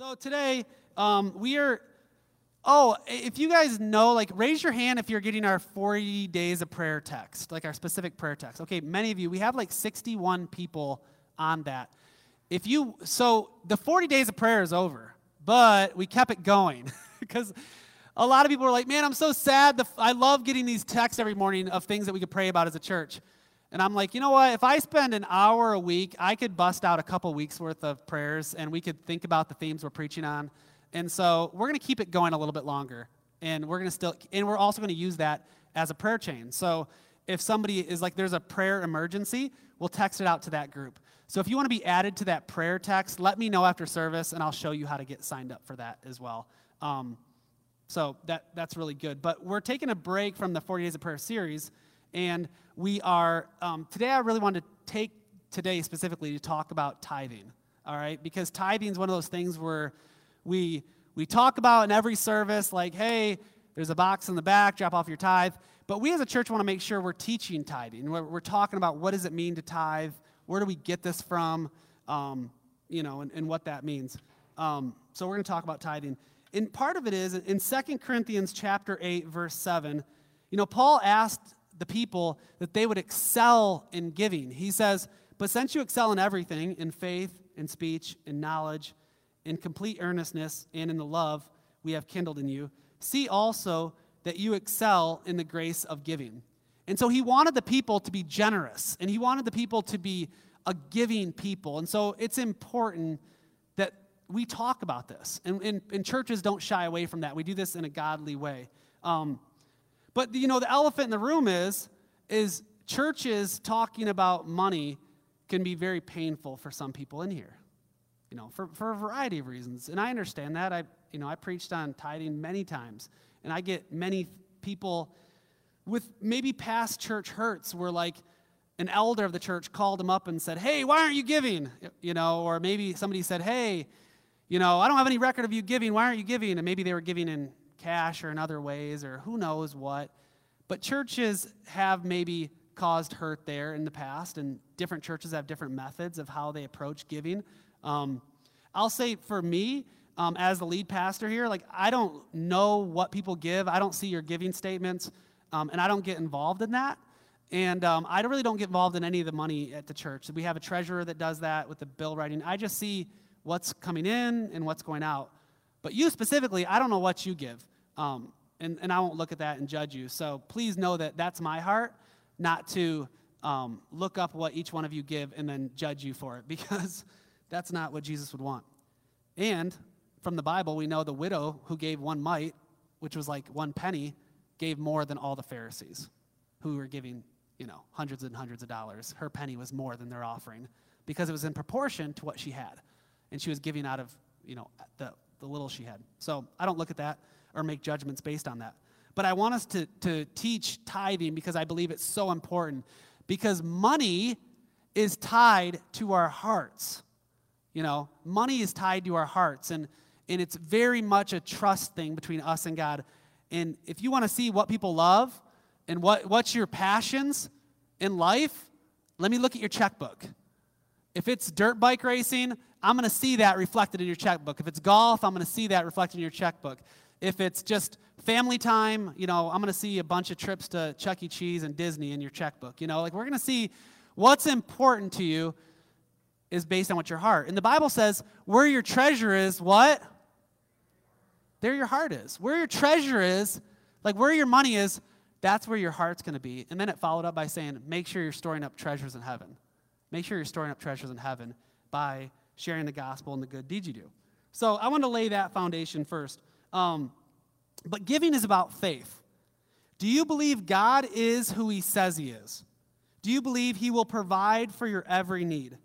So today, um, we are. Oh, if you guys know, like, raise your hand if you're getting our 40 days of prayer text, like our specific prayer text. Okay, many of you, we have like 61 people on that. If you, so the 40 days of prayer is over, but we kept it going because a lot of people were like, man, I'm so sad. The, I love getting these texts every morning of things that we could pray about as a church. And I'm like, you know what? If I spend an hour a week, I could bust out a couple weeks worth of prayers and we could think about the themes we're preaching on. And so we're going to keep it going a little bit longer. And we're going to still, and we're also going to use that as a prayer chain. So if somebody is like, there's a prayer emergency, we'll text it out to that group. So if you want to be added to that prayer text, let me know after service and I'll show you how to get signed up for that as well. Um, so that, that's really good. But we're taking a break from the 40 Days of Prayer series and we are, um, today I really want to take today specifically to talk about tithing, all right? Because tithing is one of those things where we, we talk about in every service, like, hey, there's a box in the back, drop off your tithe. But we as a church want to make sure we're teaching tithing. We're, we're talking about what does it mean to tithe? Where do we get this from? Um, you know, and, and, what that means. Um, so we're going to talk about tithing. And part of it is in 2 Corinthians chapter 8, verse 7, you know, Paul asked the people that they would excel in giving. He says, But since you excel in everything, in faith, in speech, in knowledge, in complete earnestness, and in the love we have kindled in you, see also that you excel in the grace of giving. And so he wanted the people to be generous, and he wanted the people to be a giving people. And so it's important that we talk about this. And, and, and churches don't shy away from that. We do this in a godly way. Um, but you know, the elephant in the room is is churches talking about money can be very painful for some people in here. You know, for, for a variety of reasons. And I understand that. I you know, I preached on tithing many times, and I get many people with maybe past church hurts where like an elder of the church called him up and said, Hey, why aren't you giving? You know, or maybe somebody said, Hey, you know, I don't have any record of you giving. Why aren't you giving? And maybe they were giving in cash or in other ways or who knows what. But churches have maybe caused hurt there in the past, and different churches have different methods of how they approach giving. Um, I'll say for me, um, as the lead pastor here, like I don't know what people give. I don't see your giving statements, um, and I don't get involved in that. And um, I really don't get involved in any of the money at the church. We have a treasurer that does that with the bill writing. I just see what's coming in and what's going out. But you specifically, I don't know what you give. Um, and, and I won't look at that and judge you. So please know that that's my heart, not to um, look up what each one of you give and then judge you for it, because that's not what Jesus would want. And from the Bible, we know the widow who gave one mite, which was like one penny, gave more than all the Pharisees who were giving, you know, hundreds and hundreds of dollars. Her penny was more than their offering because it was in proportion to what she had. And she was giving out of, you know, the, the little she had. So I don't look at that or make judgments based on that. But I want us to, to teach tithing because I believe it's so important. Because money is tied to our hearts. You know, money is tied to our hearts, and, and it's very much a trust thing between us and God. And if you want to see what people love and what, what's your passions in life, let me look at your checkbook. If it's dirt bike racing, I'm going to see that reflected in your checkbook. If it's golf, I'm going to see that reflected in your checkbook. If it's just family time, you know, I'm going to see a bunch of trips to Chuck E. Cheese and Disney in your checkbook. You know, like we're going to see what's important to you is based on what your heart. And the Bible says, where your treasure is, what? There your heart is. Where your treasure is, like where your money is, that's where your heart's going to be. And then it followed up by saying, make sure you're storing up treasures in heaven. Make sure you're storing up treasures in heaven by sharing the gospel and the good deeds you do. So I want to lay that foundation first. Um, but giving is about faith. Do you believe God is who he says he is? Do you believe he will provide for your every need?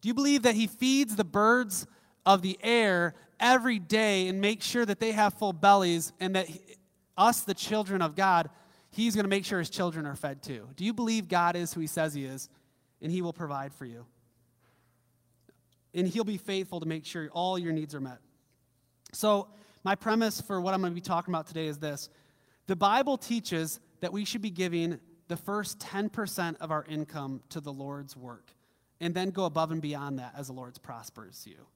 Do you believe that he feeds the birds of the air every day and makes sure that they have full bellies and that he, us, the children of God, he's going to make sure his children are fed too? Do you believe God is who he says he is and he will provide for you? And he'll be faithful to make sure all your needs are met. So, my premise for what I'm going to be talking about today is this the Bible teaches that we should be giving the first 10% of our income to the Lord's work and then go above and beyond that as the Lord prospers you.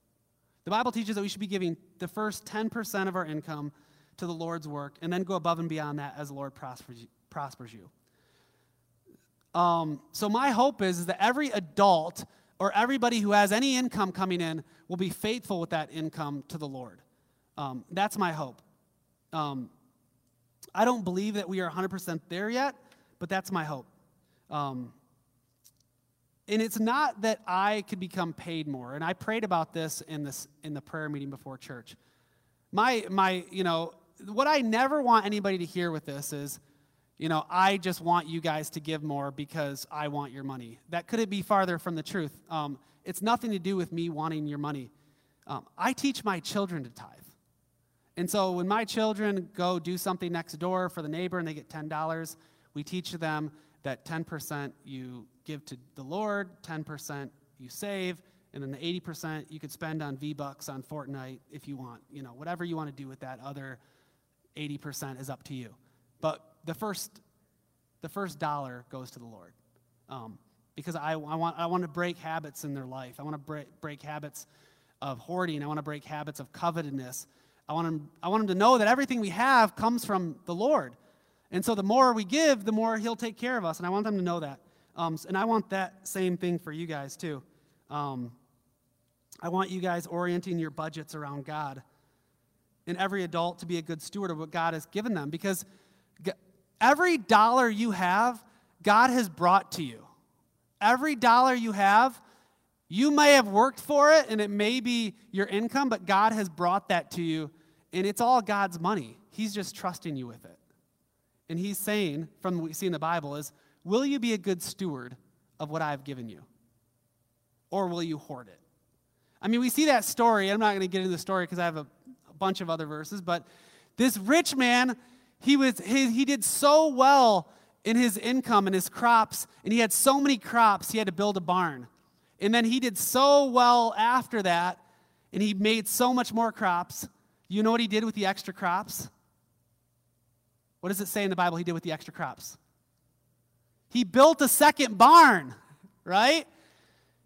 The Bible teaches that we should be giving the first 10% of our income to the Lord's work and then go above and beyond that as the Lord prospers you. Prospers you. Um, so, my hope is, is that every adult or everybody who has any income coming in will be faithful with that income to the Lord. Um, that's my hope. Um, I don't believe that we are 100% there yet, but that's my hope. Um, and it's not that I could become paid more. And I prayed about this in this in the prayer meeting before church. My my, you know, what I never want anybody to hear with this is, you know, I just want you guys to give more because I want your money. That couldn't be farther from the truth. Um, it's nothing to do with me wanting your money. Um, I teach my children to tithe. And so when my children go do something next door for the neighbor and they get $10, we teach them that 10% you give to the Lord, 10% you save, and then the 80% you could spend on V-Bucks on Fortnite if you want. You know, whatever you want to do with that other 80% is up to you. But the first, the first dollar goes to the Lord. Um, because I, I, want, I want to break habits in their life. I want to break, break habits of hoarding. I want to break habits of covetousness. I want, them, I want them to know that everything we have comes from the Lord. And so the more we give, the more He'll take care of us. And I want them to know that. Um, and I want that same thing for you guys, too. Um, I want you guys orienting your budgets around God and every adult to be a good steward of what God has given them because every dollar you have, God has brought to you. Every dollar you have, you may have worked for it and it may be your income, but God has brought that to you and it's all God's money. He's just trusting you with it. And He's saying, from what we see in the Bible, is Will you be a good steward of what I've given you? Or will you hoard it? I mean, we see that story. I'm not going to get into the story because I have a, a, bunch of other verses, but this rich man, he, was, he, he did so well in his income and his crops, and he had so many crops, he had to build a barn. And then he did so well after that, and he made so much more crops. You know what he did with the extra crops? What does it say in the Bible he did with the extra crops? He built a second barn, right?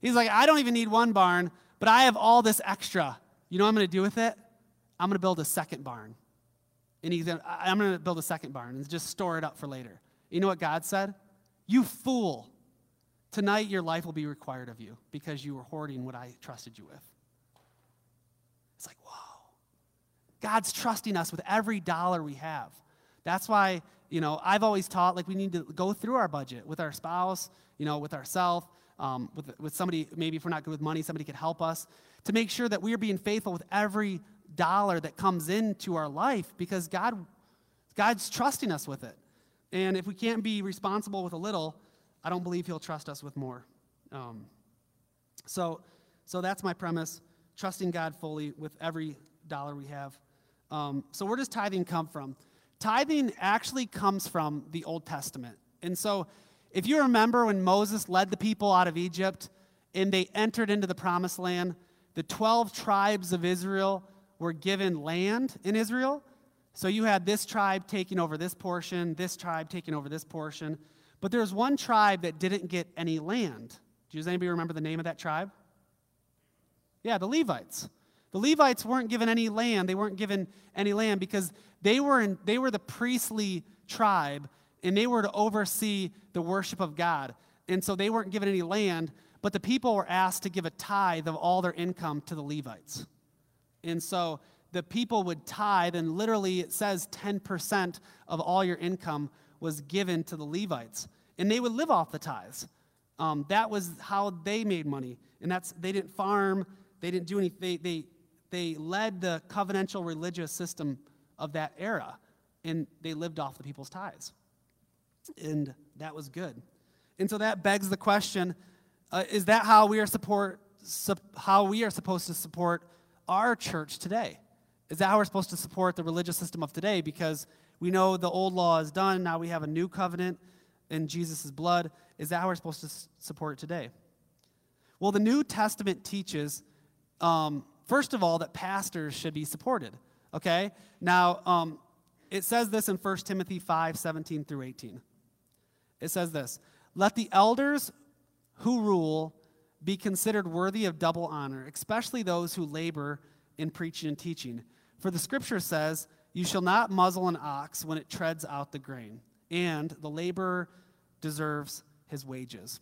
He's like, I don't even need one barn, but I have all this extra. You know what I'm going to do with it? I'm going to build a second barn. And he's gonna, I'm going to build a second barn and just store it up for later. You know what God said? You fool. Tonight your life will be required of you because you were hoarding what I trusted you with. It's like, whoa. God's trusting us with every dollar we have. That's why you know, I've always taught like we need to go through our budget with our spouse, you know, with ourselves, um, with, with somebody, maybe if we're not good with money, somebody could help us to make sure that we are being faithful with every dollar that comes into our life because God, God's trusting us with it. And if we can't be responsible with a little, I don't believe He'll trust us with more. Um, so, so that's my premise trusting God fully with every dollar we have. Um, so, where does tithing come from? Tithing actually comes from the Old Testament. And so, if you remember when Moses led the people out of Egypt and they entered into the promised land, the 12 tribes of Israel were given land in Israel. So you had this tribe taking over this portion, this tribe taking over this portion. But there was one tribe that didn't get any land. Does anybody remember the name of that tribe? Yeah, the Levites. The Levites weren't given any land. They weren't given any land because they were, in, they were the priestly tribe and they were to oversee the worship of God. And so they weren't given any land, but the people were asked to give a tithe of all their income to the Levites. And so the people would tithe, and literally it says 10% of all your income was given to the Levites. And they would live off the tithes. Um, that was how they made money. And that's, they didn't farm, they didn't do anything. They, they, they led the covenantal religious system of that era, and they lived off the people's tithes. And that was good. And so that begs the question uh, is that how we are support how we are supposed to support our church today? Is that how we're supposed to support the religious system of today? Because we know the old law is done, now we have a new covenant in Jesus' blood. Is that how we're supposed to support it today? Well, the New Testament teaches, um, first of all, that pastors should be supported. Okay? Now, um, it says this in 1 Timothy 5 17 through 18. It says this Let the elders who rule be considered worthy of double honor, especially those who labor in preaching and teaching. For the scripture says, You shall not muzzle an ox when it treads out the grain, and the laborer deserves his wages.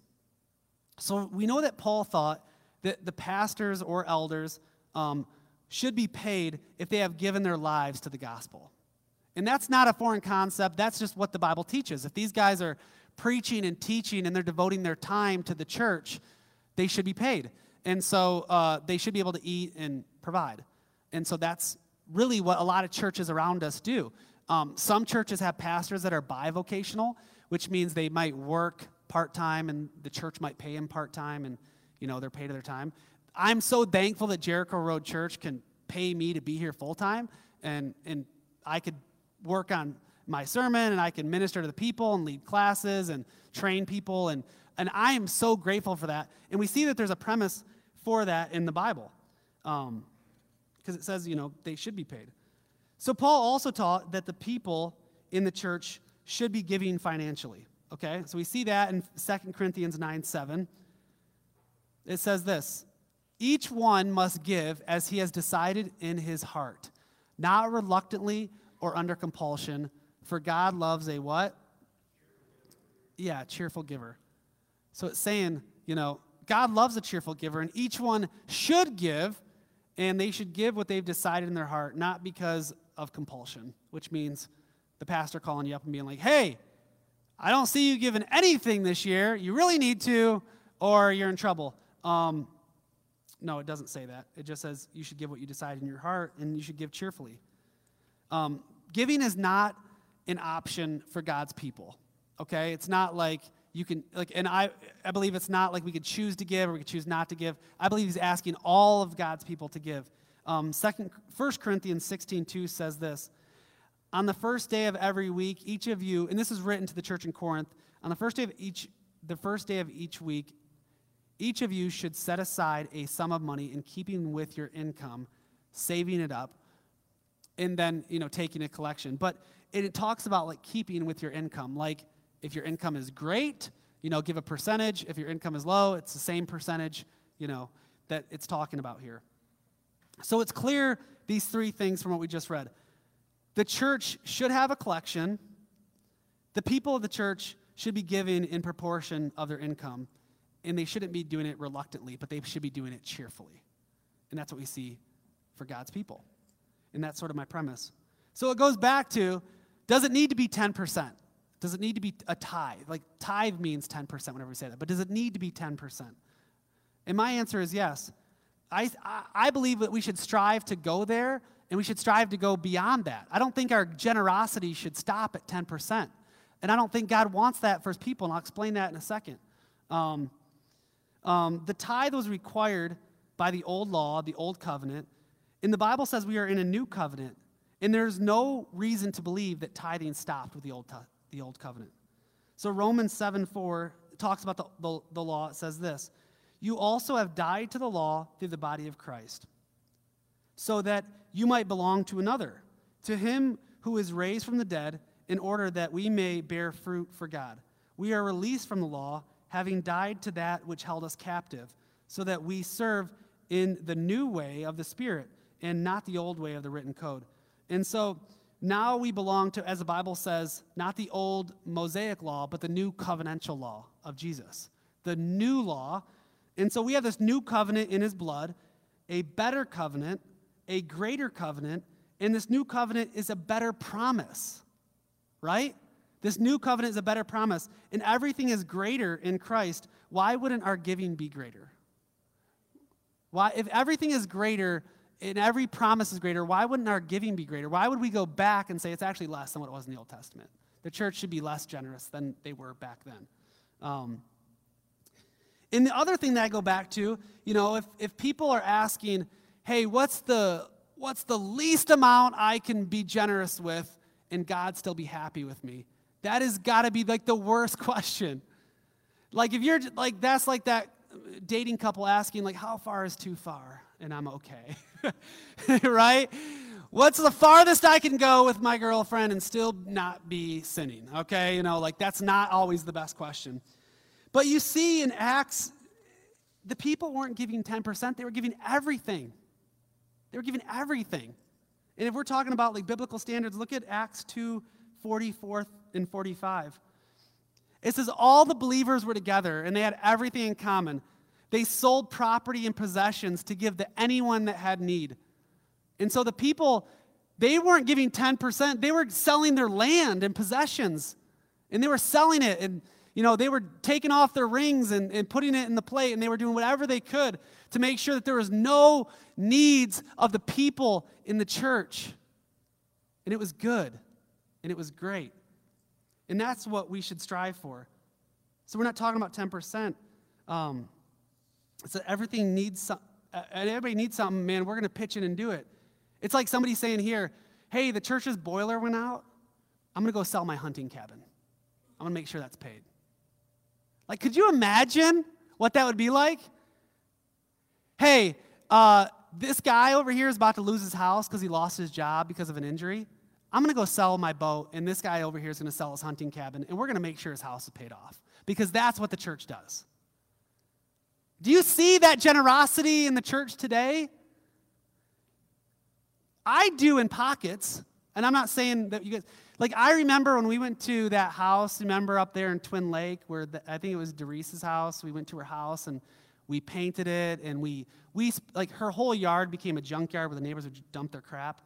So we know that Paul thought that the pastors or elders um, should be paid if they have given their lives to the gospel. And that's not a foreign concept, that's just what the Bible teaches. If these guys are preaching and teaching and they're devoting their time to the church, they should be paid. And so uh, they should be able to eat and provide. And so that's really what a lot of churches around us do. Um, some churches have pastors that are bivocational, which means they might work part time and the church might pay them part time and you know they're paid their time. I'm so thankful that Jericho Road Church can pay me to be here full time and and I could work on my sermon and I can minister to the people and lead classes and train people and and I am so grateful for that. And we see that there's a premise for that in the Bible. Um, because it says, you know, they should be paid. So Paul also taught that the people in the church should be giving financially. Okay? So we see that in 2 Corinthians 9 7. It says this Each one must give as he has decided in his heart, not reluctantly or under compulsion, for God loves a what? Yeah, cheerful giver. So it's saying, you know, God loves a cheerful giver, and each one should give and they should give what they've decided in their heart, not because of compulsion, which means the pastor calling you up and being like, hey, I don't see you giving anything this year. You really need to, or you're in trouble. Um, no, it doesn't say that. It just says you should give what you decide in your heart and you should give cheerfully. Um, giving is not an option for God's people, okay? It's not like you can like and I, I believe it's not like we could choose to give or we could choose not to give. I believe he's asking all of god's people to give. Um, second, 1 corinthians 16 2 says this on the first day of every week each of you and this is written to the church in corinth on the first day of each the first day of each week each of you should set aside a sum of money in keeping with your income saving it up and then you know taking a collection. But it, it talks about like keeping with your income. Like if your income is great, you know, give a percentage. If your income is low, it's the same percentage, you know, that it's talking about here. So it's clear these three things from what we just read. The church should have a collection. The people of the church should be giving in proportion of their income, and they shouldn't be doing it reluctantly, but they should be doing it cheerfully. And that's what we see for God's people. And that's sort of my premise. So it goes back to does it need to be 10%? Does it need to be a tithe? Like, tithe means 10% whenever we say that, but does it need to be 10%? And my answer is yes. I, I believe that we should strive to go there and we should strive to go beyond that. I don't think our generosity should stop at 10%. And I don't think God wants that for his people, and I'll explain that in a second. Um, um, the tithe was required by the old law, the old covenant. And the Bible says we are in a new covenant. And there's no reason to believe that tithing stopped with the old, the old covenant. So Romans 7 4 talks about the, the, the law. It says this You also have died to the law through the body of Christ, so that you might belong to another, to him who is raised from the dead, in order that we may bear fruit for God. We are released from the law, having died to that which held us captive, so that we serve in the new way of the Spirit and not the old way of the written code. And so now we belong to, as the Bible says, not the old Mosaic law, but the new covenantal law of Jesus. The new law. And so we have this new covenant in his blood, a better covenant, a greater covenant, and this new covenant is a better promise, right? This new covenant is a better promise, and everything is greater in Christ. Why wouldn't our giving be greater? Why, if everything is greater, and every promise is greater, why wouldn't our giving be greater? Why would we go back and say it's actually less than what it was in the Old Testament? The church should be less generous than they were back then. Um, and the other thing that I go back to, you know, if, if people are asking, hey, what's the, what's the least amount I can be generous with and God still be happy with me? That has got to be like the worst question. Like if you're like, that's like that dating couple asking, like, how far is too far? And I'm okay. right? What's the farthest I can go with my girlfriend and still not be sinning? Okay, you know, like that's not always the best question. But you see in Acts, the people weren't giving 10%, they were giving everything. They were giving everything. And if we're talking about like biblical standards, look at Acts 2 44 and 45. It says, All the believers were together and they had everything in common. They sold property and possessions to give to anyone that had need. And so the people, they weren't giving 10%, they were selling their land and possessions. And they were selling it and you know, they were taking off their rings and, and putting it in the plate, and they were doing whatever they could to make sure that there was no needs of the people in the church. And it was good, and it was great. And that's what we should strive for. So we're not talking about 10%. Um, so everything needs some, everybody needs something, man, we're going to pitch in and do it. It's like somebody saying here, hey, the church's boiler went out. I'm going to go sell my hunting cabin. I'm going to make sure that's paid. Like, could you imagine what that would be like? Hey, uh, this guy over here is about to lose his house because he lost his job because of an injury. I'm going to go sell my boat, and this guy over here is going to sell his hunting cabin, and we're going to make sure his house is paid off because that's what the church does. Do you see that generosity in the church today? I do in pockets, and I'm not saying that you guys, like, I remember when we went to that house, remember up there in Twin Lake, where the, I think it was Doris's house. We went to her house and we painted it, and we, we, like, her whole yard became a junkyard where the neighbors would dump their crap.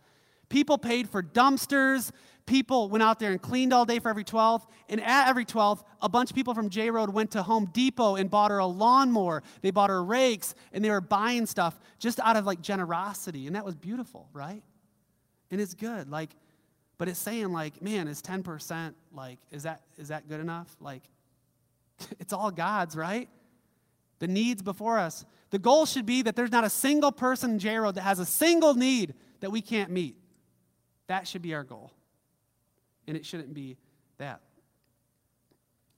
People paid for dumpsters. People went out there and cleaned all day for every 12th. And at every 12th, a bunch of people from J Road went to Home Depot and bought her a lawnmower. They bought her rakes, and they were buying stuff just out of like generosity. And that was beautiful, right? And it's good. Like, but it's saying like, man, is 10% like, is that is that good enough? Like, it's all God's, right? The needs before us. The goal should be that there's not a single person in J Road that has a single need that we can't meet. That should be our goal. And it shouldn't be that.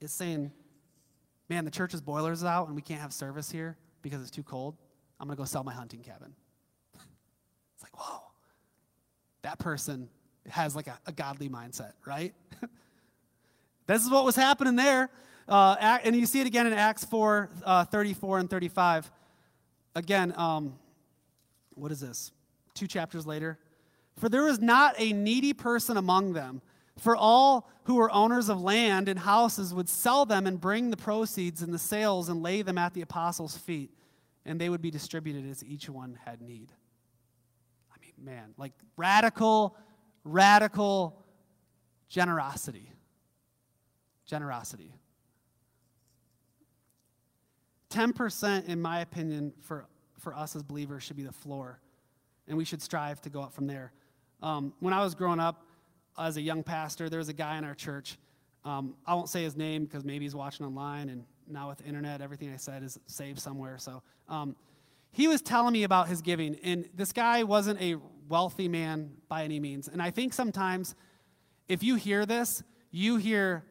It's saying, man, the church's boiler's out and we can't have service here because it's too cold. I'm going to go sell my hunting cabin. it's like, whoa, that person has like a, a godly mindset, right? this is what was happening there. Uh, and you see it again in Acts 4 uh, 34 and 35. Again, um, what is this? Two chapters later. For there was not a needy person among them. For all who were owners of land and houses would sell them and bring the proceeds and the sales and lay them at the apostles' feet, and they would be distributed as each one had need. I mean, man, like radical radical generosity. Generosity. 10%, in my opinion, for, for us as believers should be the floor, and we should strive to go up from there. Um, when I was growing up as a young pastor, there was a guy in our church. Um, I won't say his name because maybe he's watching online, and now with the internet, everything I said is saved somewhere. So um, he was telling me about his giving, and this guy wasn't a wealthy man by any means. And I think sometimes if you hear this, you hear,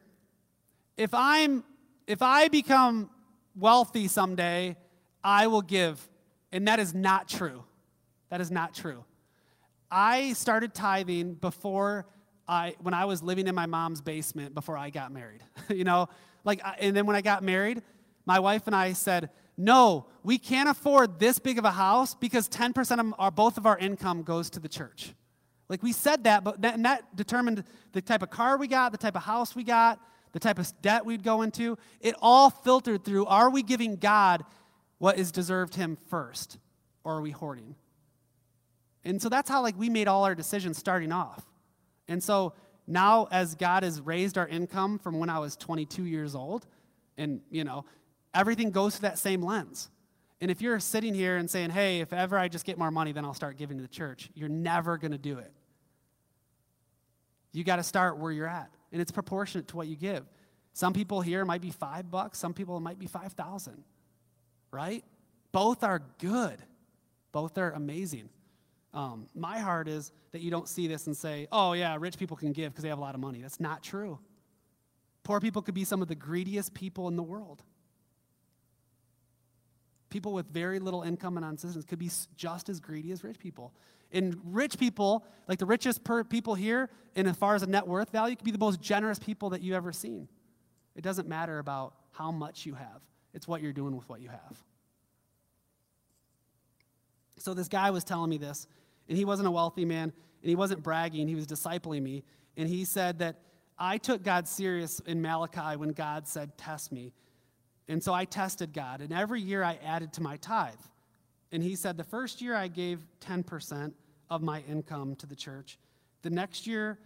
if I'm if I become wealthy someday, I will give. And that is not true. That is not true. I started tithing before I when I was living in my mom's basement before I got married. you know, like and then when I got married, my wife and I said, no, we can't afford this big of a house because 10% of our, both of our income goes to the church. Like we said that, but that, and that determined the type of car we got, the type of house we got, the type of debt we'd go into. It all filtered through are we giving God what is deserved him first, or are we hoarding? And so that's how like we made all our decisions starting off. And so now as God has raised our income from when I was 22 years old, and you know, everything goes through that same lens. And if you're sitting here and saying, hey, if ever I just get more money, then I'll start giving to the church, you're never going to do it. You got to start where you're at, and it's proportionate to what you give. Some people here might be five bucks, some people might be 5,000, right? Both are good, both are amazing. Um, my heart is that you don't see this and say, oh, yeah, rich people can give because they have a lot of money. That's not true. Poor people could be some of the greediest people in the world. People with very little income and non-citizens could be just as greedy as rich people. And rich people, like the richest people here, and as far as a net worth value, could be the most generous people that you've ever seen. It doesn't matter about how much you have. It's what you're doing with what you have. So this guy was telling me this, and he wasn't a wealthy man, and he wasn't bragging, he was discipling me. And he said that I took God serious in Malachi when God said, Test me. And so I tested God, and every year I added to my tithe. And he said, The first year I gave 10% of my income to the church. The next year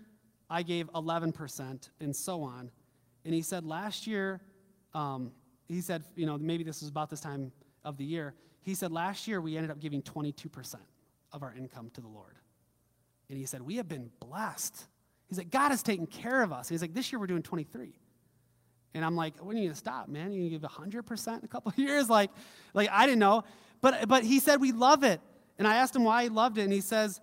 I gave 11%, and so on. And he said, Last year, um, he said, you know, maybe this was about this time of the year. He said, Last year we ended up giving 22% of our income to the Lord. And he said, We have been blessed. He's like, God has taken care of us. he's like, This year we're doing 23. And I'm like, when are you gonna stop, man? Are You gonna give 100% in a couple of years? Like, like I didn't know. But, but he said, we love it. And I asked him why he loved it. And he says,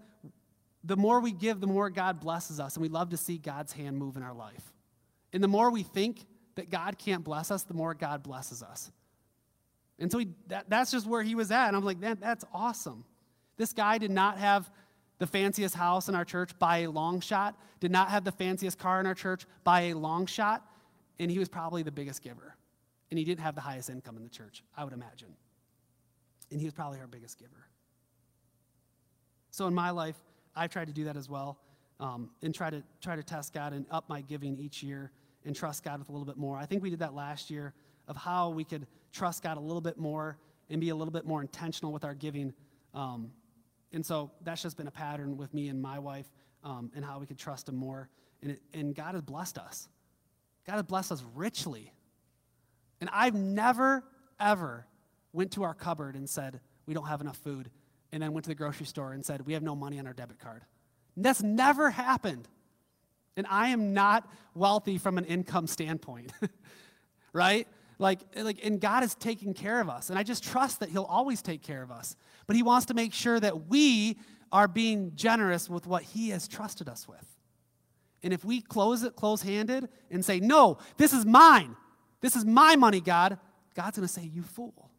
the more we give, the more God blesses us. And we love to see God's hand move in our life. And the more we think that God can't bless us, the more God blesses us. And so he, that, that's just where he was at. And I'm like, that, that's awesome. This guy did not have the fanciest house in our church by a long shot, did not have the fanciest car in our church by a long shot, and he was probably the biggest giver. And he didn't have the highest income in the church, I would imagine. And he was probably our biggest giver. So in my life, I've tried to do that as well um, and try to, try to test God and up my giving each year and trust God with a little bit more. I think we did that last year of how we could trust God a little bit more and be a little bit more intentional with our giving. Um, and so that's just been a pattern with me and my wife um, and how we could trust Him more. And, it, and God has blessed us. God has blessed us richly. And I've never, ever went to our cupboard and said, we don't have enough food, and then went to the grocery store and said, we have no money on our debit card. That's never happened. And I am not wealthy from an income standpoint, right? Like, like, and God is taking care of us. And I just trust that He'll always take care of us. But He wants to make sure that we are being generous with what He has trusted us with. And if we close it close handed and say, No, this is mine, this is my money, God, God's going to say, You fool.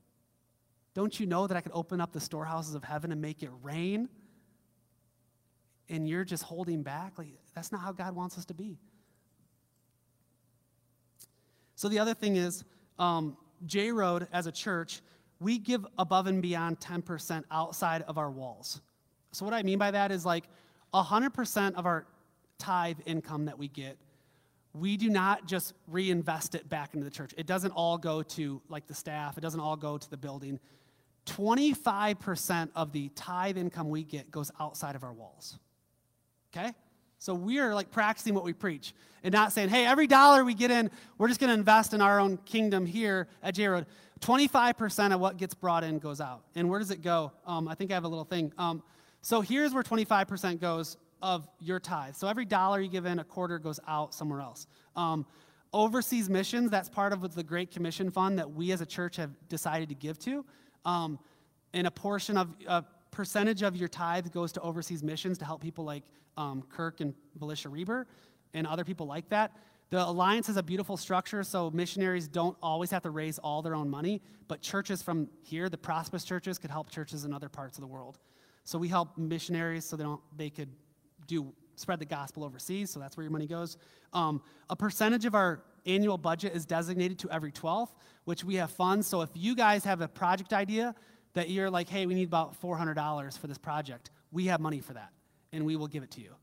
Don't you know that I could open up the storehouses of heaven and make it rain? And you're just holding back? Like, that's not how God wants us to be. So the other thing is, um, J Road as a church, we give above and beyond 10% outside of our walls. So what I mean by that is like 100% of our tithe income that we get, we do not just reinvest it back into the church. It doesn't all go to like the staff, it doesn't all go to the building. 25% of the tithe income we get goes outside of our walls. Okay? So we are like practicing what we preach and not saying, hey, every dollar we get in, we're just going to invest in our own kingdom here at J Road. 25% of what gets brought in goes out. And where does it go? Um, I think I have a little thing. Um, so here's where 25% goes of your tithe. So every dollar you give in, a quarter goes out somewhere else. Um, overseas missions, that's part of the Great Commission Fund that we as a church have decided to give to. Um, and a portion of, a percentage of your tithe goes to overseas missions to help people like um, Kirk and Felicia Reber and other people like that. The Alliance is a beautiful structure, so missionaries don't always have to raise all their own money, but churches from here, the prosperous churches, could help churches in other parts of the world. So we help missionaries so they, don't, they could do spread the gospel overseas, so that's where your money goes. Um, a percentage of our annual budget is designated to every 12th, which we have funds. So if you guys have a project idea that you're like, hey, we need about $400 for this project, we have money for that, and we will give it to you.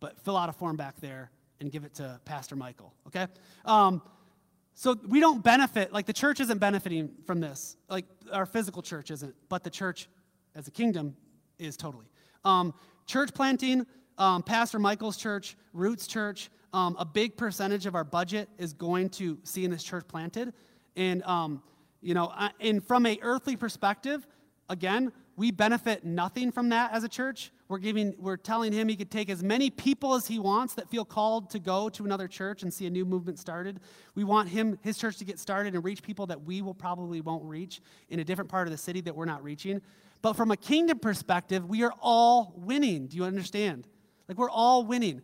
But fill out a form back there and give it to Pastor Michael, okay? Um, so we don't benefit, like the church isn't benefiting from this. Like our physical church isn't, but the church as a kingdom is totally. Um, church planting, um, Pastor Michael's church, Roots Church, um, a big percentage of our budget is going to seeing this church planted. And, um, you know, and from a earthly perspective, again, we benefit nothing from that as a church. We're giving, we're telling him he could take as many people as he wants that feel called to go to another church and see a new movement started. We want him, his church, to get started and reach people that we will probably won't reach in a different part of the city that we're not reaching. But from a kingdom perspective, we are all winning. Do you understand? Like we're all winning.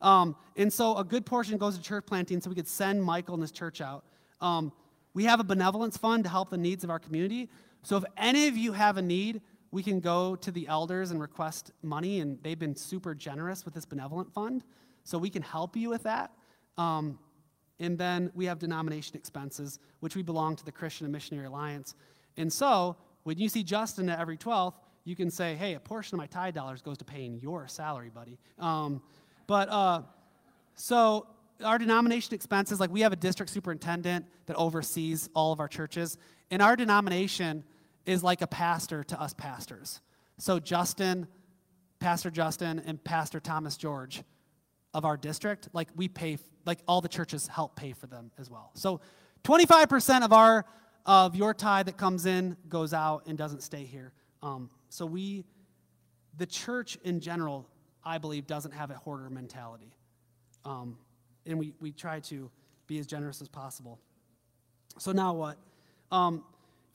Um, and so a good portion goes to church planting so we could send Michael and his church out. Um, we have a benevolence fund to help the needs of our community. So if any of you have a need, we can go to the elders and request money, and they've been super generous with this benevolent fund. So we can help you with that. Um, and then we have denomination expenses, which we belong to the Christian and Missionary Alliance. And so when you see Justin at every 12th, you can say, hey, a portion of my tithe dollars goes to paying your salary, buddy. Um, but uh, so our denomination expenses, like we have a district superintendent that oversees all of our churches, and our denomination is like a pastor to us pastors. So Justin, Pastor Justin, and Pastor Thomas George of our district, like we pay, like all the churches help pay for them as well. So 25% of our of your tithe that comes in goes out and doesn't stay here. Um, so we, the church in general, I believe, doesn't have a hoarder mentality. Um, and we, we try to be as generous as possible. So now what? Um,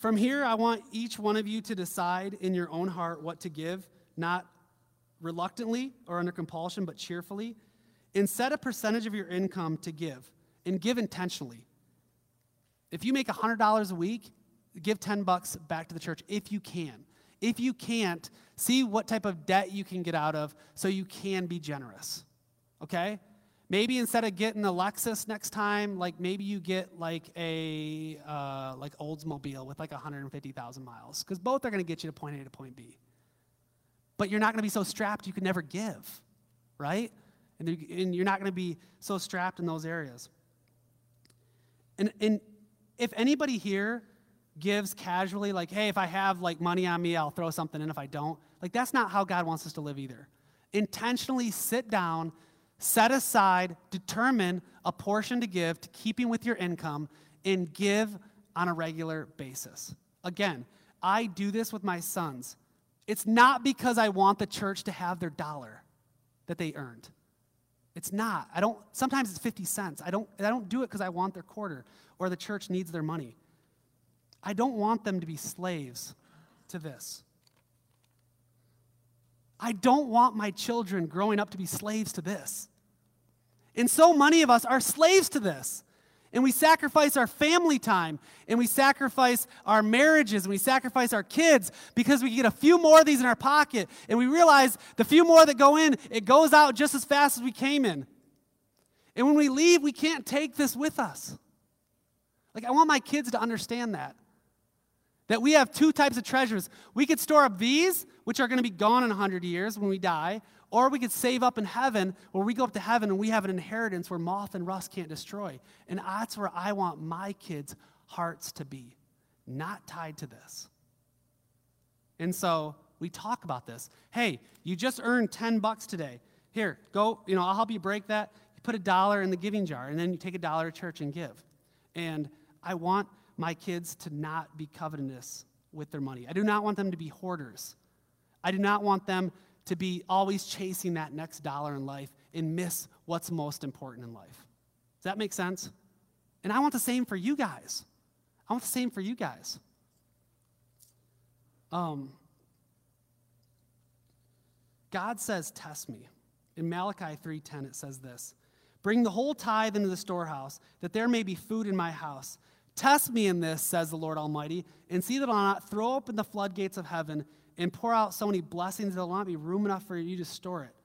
from here, I want each one of you to decide in your own heart what to give, not reluctantly or under compulsion, but cheerfully. And set a percentage of your income to give, and give intentionally. If you make $100 a week, give 10 bucks back to the church if you can. If you can't, see what type of debt you can get out of so you can be generous. Okay? Maybe instead of getting a Lexus next time, like maybe you get like a uh, like Oldsmobile with like 150,000 miles, because both are going to get you to point A to point B. But you're not going to be so strapped you can never give, right? And, and you're not going to be so strapped in those areas. And, and if anybody here gives casually, like, hey, if I have like money on me, I'll throw something in if I don't, like that's not how God wants us to live either. Intentionally sit down, set aside, determine a portion to give to keeping with your income, and give on a regular basis. Again, I do this with my sons. It's not because I want the church to have their dollar that they earned. It's not. I don't sometimes it's 50 cents. I don't I don't do it because I want their quarter or the church needs their money. I don't want them to be slaves to this. I don't want my children growing up to be slaves to this. And so many of us are slaves to this. And we sacrifice our family time, and we sacrifice our marriages, and we sacrifice our kids because we get a few more of these in our pocket. And we realize the few more that go in, it goes out just as fast as we came in. And when we leave, we can't take this with us. Like, I want my kids to understand that. That we have two types of treasures. We could store up these, which are going to be gone in 100 years when we die, or we could save up in heaven where we go up to heaven and we have an inheritance where moth and rust can't destroy. And that's where I want my kids' hearts to be, not tied to this. And so we talk about this. Hey, you just earned 10 bucks today. Here, go, you know, I'll help you break that. You put a dollar in the giving jar, and then you take a dollar to church and give. And I want my kids to not be covetous with their money. I do not want them to be hoarders. I do not want them to be always chasing that next dollar in life and miss what's most important in life. Does that make sense? And I want the same for you guys. I want the same for you guys. Um, God says, "Test me." In Malachi 3:10 it says this. Bring the whole tithe into the storehouse, that there may be food in my house. Test me in this, says the Lord Almighty, and see that I'll not throw open the floodgates of heaven and pour out so many blessings that there'll not be room enough for you to store it.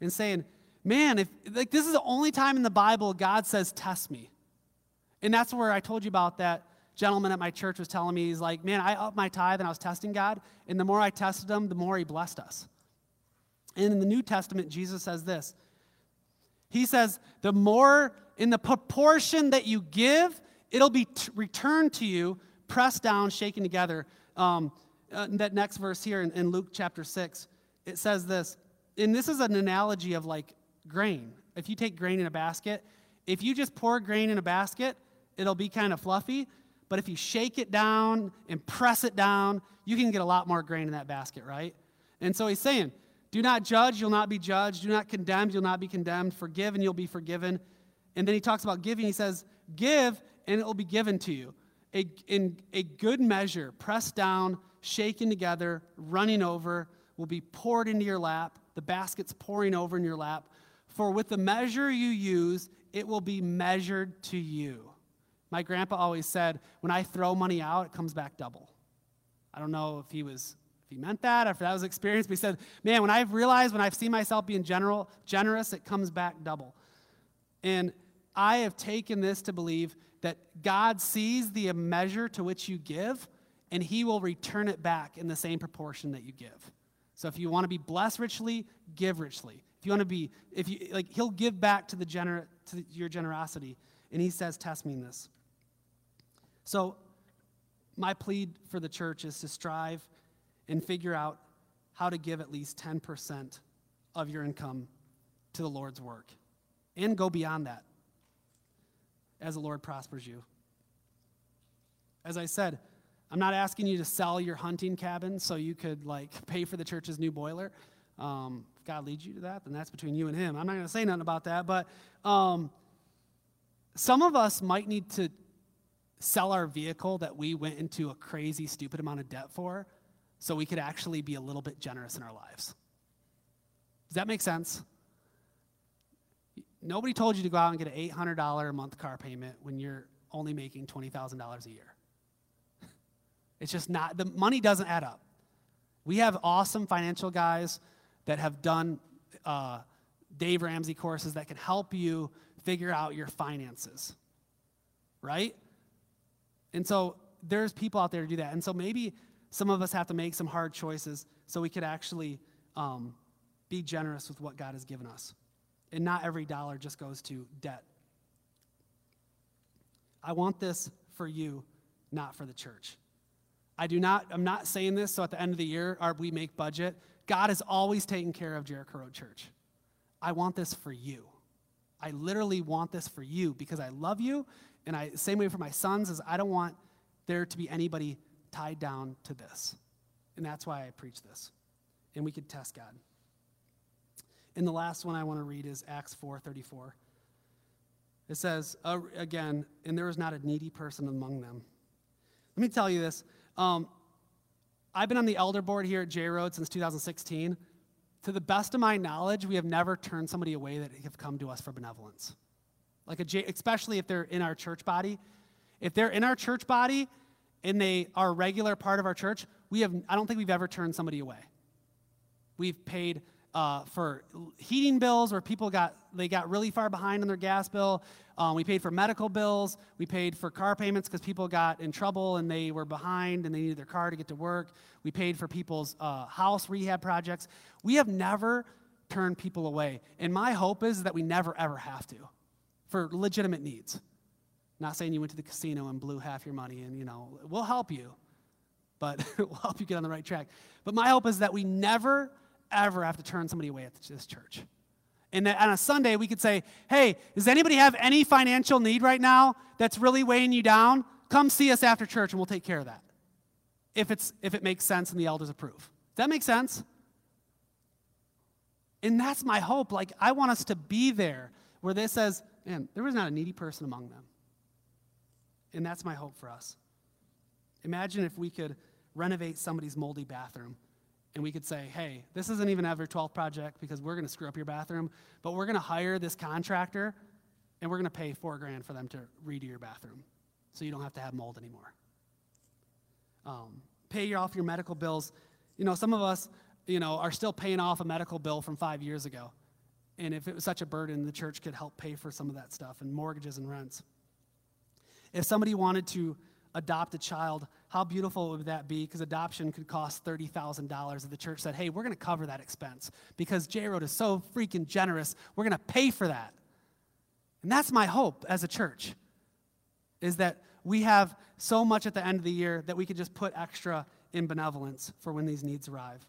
And saying, man, if like this is the only time in the Bible God says, test me. And that's where I told you about that gentleman at my church was telling me, he's like, man, I upped my tithe and I was testing God, and the more I tested him, the more he blessed us. And in the New Testament, Jesus says this he says, the more in the proportion that you give, it'll be t- returned to you, pressed down, shaken together. Um, uh, that next verse here in, in Luke chapter 6, it says this, and this is an analogy of like grain. If you take grain in a basket, if you just pour grain in a basket, it'll be kind of fluffy. But if you shake it down and press it down, you can get a lot more grain in that basket, right? And so he's saying, do not judge, you'll not be judged. Do not condemn, you'll not be condemned. Forgive, and you'll be forgiven. And then he talks about giving. He says, Give, and it will be given to you. A, in a good measure, pressed down, shaken together, running over, will be poured into your lap. The basket's pouring over in your lap. For with the measure you use, it will be measured to you. My grandpa always said, when I throw money out, it comes back double. I don't know if he was if he meant that, if that was experience, but he said, man, when I've realized, when I've seen myself being general, generous, it comes back double. And I have taken this to believe that God sees the measure to which you give, and he will return it back in the same proportion that you give. So if you want to be blessed richly, give richly. If you want to be, if you like, he'll give back to the gener- to your generosity. And he says, test me in this. So my plea for the church is to strive and figure out how to give at least 10% of your income to the Lord's work and go beyond that as the Lord prospers you. As I said, I'm not asking you to sell your hunting cabin so you could like pay for the church's new boiler. Um, if God leads you to that, then that's between you and Him. I'm not going to say nothing about that, but um, some of us might need to sell our vehicle that we went into a crazy, stupid amount of debt for so we could actually be a little bit generous in our lives. Does that make sense? Nobody told you to go out and get an $800 a month car payment when you're only making $20,000 a year. It's just not, the money doesn't add up. We have awesome financial guys that have done uh, Dave Ramsey courses that can help you figure out your finances, right? And so there's people out there to do that. And so maybe some of us have to make some hard choices so we could actually um, be generous with what God has given us. And not every dollar just goes to debt. I want this for you, not for the church. I do not, I'm not saying this so at the end of the year our, we make budget. God is always taking care of Jericho Road Church. I want this for you. I literally want this for you because I love you. And I same way for my sons is I don't want there to be anybody tied down to this. And that's why I preach this. And we could test God. And the last one I want to read is Acts 4:34. It says uh, again, and there was not a needy person among them. Let me tell you this. Um, I've been on the elder board here at J Road since 2016. To the best of my knowledge, we have never turned somebody away that have come to us for benevolence. Like a J, especially if they're in our church body. If they're in our church body and they are a regular part of our church, we have I don't think we've ever turned somebody away. We've paid uh, for heating bills where people got they got really far behind on their gas bill. Um, we paid for medical bills. We paid for car payments because people got in trouble and they were behind and they needed their car to get to work. We paid for people's uh, house rehab projects. We have never turned people away. And my hope is that we never, ever have to for legitimate needs. Not saying you went to the casino and blew half your money and, you know, we'll help you, but we'll help you get on the right track. But my hope is that we never, ever have to turn somebody away at this church. And on a Sunday, we could say, hey, does anybody have any financial need right now that's really weighing you down? Come see us after church and we'll take care of that. If, it's, if it makes sense and the elders approve. Does that make sense? And that's my hope. Like, I want us to be there where this says, man, there was not a needy person among them. And that's my hope for us. Imagine if we could renovate somebody's moldy bathroom and we could say, hey, this isn't even ever 12th project because we're going to screw up your bathroom, but we're going to hire this contractor and we're going to pay four grand for them to redo your bathroom so you don't have to have mold anymore. Um, pay off your medical bills. You know, some of us, you know, are still paying off a medical bill from five years ago. And if it was such a burden, the church could help pay for some of that stuff and mortgages and rents. If somebody wanted to adopt a child, how beautiful would that be? Because adoption could cost $30,000 if the church said, hey, we're going to cover that expense because J Road is so freaking generous. We're going to pay for that. And that's my hope as a church, is that we have so much at the end of the year that we could just put extra in benevolence for when these needs arrive.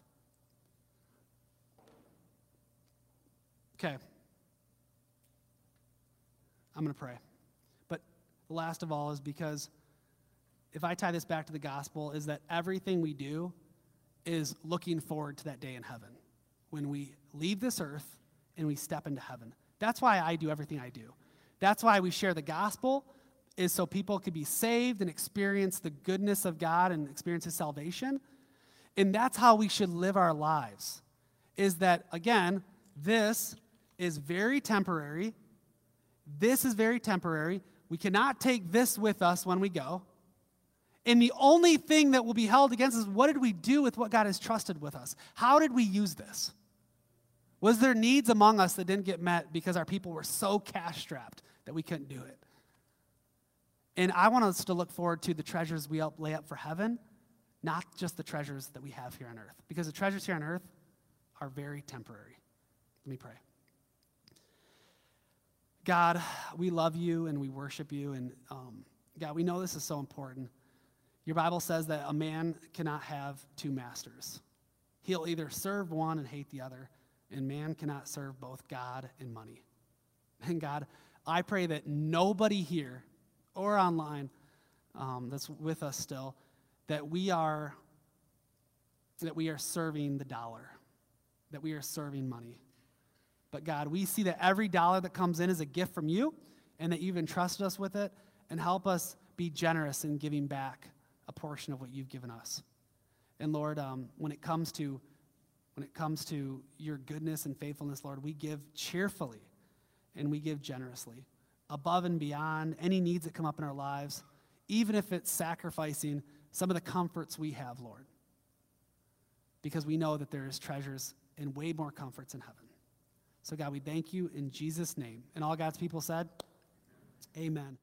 Okay. I'm going to pray. But last of all is because if I tie this back to the gospel, is that everything we do is looking forward to that day in heaven when we leave this earth and we step into heaven. That's why I do everything I do. That's why we share the gospel is so people could be saved and experience the goodness of God and experience his salvation. And that's how we should live our lives. Is that again, this is very temporary. This is very temporary. We cannot take this with us when we go. And the only thing that will be held against us is what did we do with what God has trusted with us? How did we use this? Was there needs among us that didn't get met because our people were so cash strapped that we couldn't do it? And I want us to look forward to the treasures we lay up for heaven not just the treasures that we have here on earth, because the treasures here on earth are very temporary. Let me pray. God, we love you and we worship you. And um, God, we know this is so important. Your Bible says that a man cannot have two masters. He'll either serve one and hate the other, and man cannot serve both God and money. And God, I pray that nobody here or online um, that's with us still, that we are that we are serving the dollar, that we are serving money. But God, we see that every dollar that comes in is a gift from you, and that you've entrusted us with it, and help us be generous in giving back a portion of what you've given us. And Lord, um, when it comes to when it comes to your goodness and faithfulness, Lord, we give cheerfully and we give generously, above and beyond any needs that come up in our lives, even if it's sacrificing some of the comforts we have, Lord. Because we know that there is treasures and way more comforts in heaven. So, God, we thank you in Jesus' name. And all God's people said, Amen.